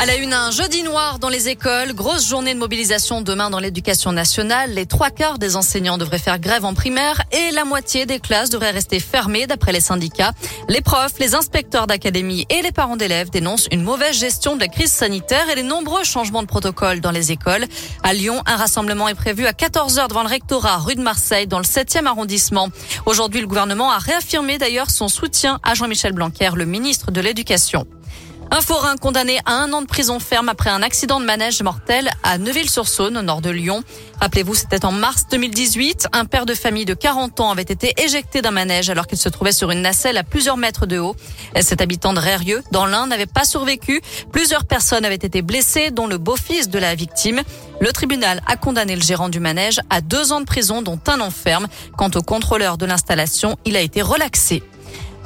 À la une, un jeudi noir dans les écoles. Grosse journée de mobilisation demain dans l'éducation nationale. Les trois quarts des enseignants devraient faire grève en primaire et la moitié des classes devraient rester fermées d'après les syndicats. Les profs, les inspecteurs d'académie et les parents d'élèves dénoncent une mauvaise gestion de la crise sanitaire et les nombreux changements de protocole dans les écoles. À Lyon, un rassemblement est prévu à 14h devant le rectorat rue de Marseille dans le 7e arrondissement. Aujourd'hui, le gouvernement a réaffirmé d'ailleurs son soutien à Jean-Michel Blanquer, le ministre de l'Éducation. Un forain condamné à un an de prison ferme après un accident de manège mortel à Neuville-sur-Saône, au nord de Lyon. Rappelez-vous, c'était en mars 2018. Un père de famille de 40 ans avait été éjecté d'un manège alors qu'il se trouvait sur une nacelle à plusieurs mètres de haut. Cet habitant de Rérieux, dans l'Ain, n'avait pas survécu. Plusieurs personnes avaient été blessées, dont le beau-fils de la victime. Le tribunal a condamné le gérant du manège à deux ans de prison, dont un an ferme. Quant au contrôleur de l'installation, il a été relaxé.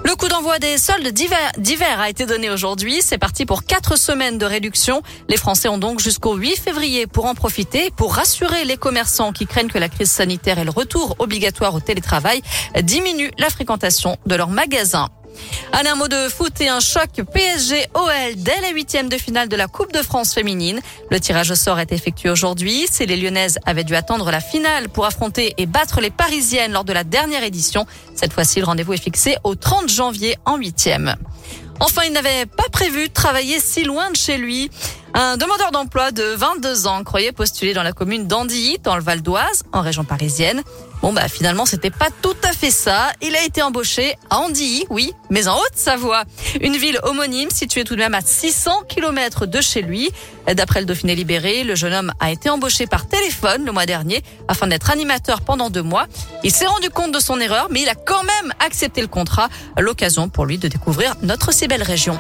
Le coup d'envoi des soldes d'hiver a été donné aujourd'hui. C'est parti pour quatre semaines de réduction. Les Français ont donc jusqu'au 8 février pour en profiter, pour rassurer les commerçants qui craignent que la crise sanitaire et le retour obligatoire au télétravail diminuent la fréquentation de leurs magasins. Allez, un mot de foot et un choc PSG-OL dès la huitième de finale de la Coupe de France féminine. Le tirage au sort est effectué aujourd'hui. C'est les Lyonnaises avaient dû attendre la finale pour affronter et battre les Parisiennes lors de la dernière édition. Cette fois-ci, le rendez-vous est fixé au 30 janvier en huitième. Enfin, il n'avait pas prévu de travailler si loin de chez lui. Un demandeur d'emploi de 22 ans croyait postuler dans la commune d'Andilly, dans le Val d'Oise, en région parisienne. Bon, bah, finalement, c'était pas tout à fait ça. Il a été embauché à Andilly, oui, mais en Haute-Savoie. Une ville homonyme située tout de même à 600 km de chez lui. D'après le Dauphiné libéré, le jeune homme a été embauché par téléphone le mois dernier afin d'être animateur pendant deux mois. Il s'est rendu compte de son erreur, mais il a quand même accepté le contrat. L'occasion pour lui de découvrir notre si belle région.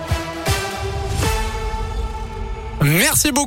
Merci beaucoup.